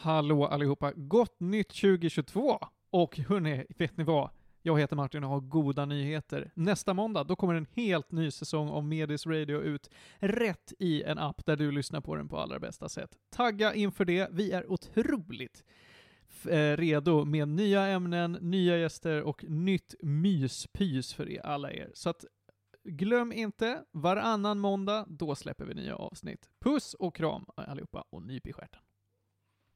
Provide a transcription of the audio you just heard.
Hallå allihopa, gott nytt 2022! Och hörni, vet ni vad? Jag heter Martin och har goda nyheter. Nästa måndag, då kommer en helt ny säsong av Medis Radio ut rätt i en app där du lyssnar på den på allra bästa sätt. Tagga inför det, vi är otroligt eh, redo med nya ämnen, nya gäster och nytt myspys för er, alla er. Så att glöm inte, varannan måndag, då släpper vi nya avsnitt. Puss och kram allihopa och nyp i stjärten.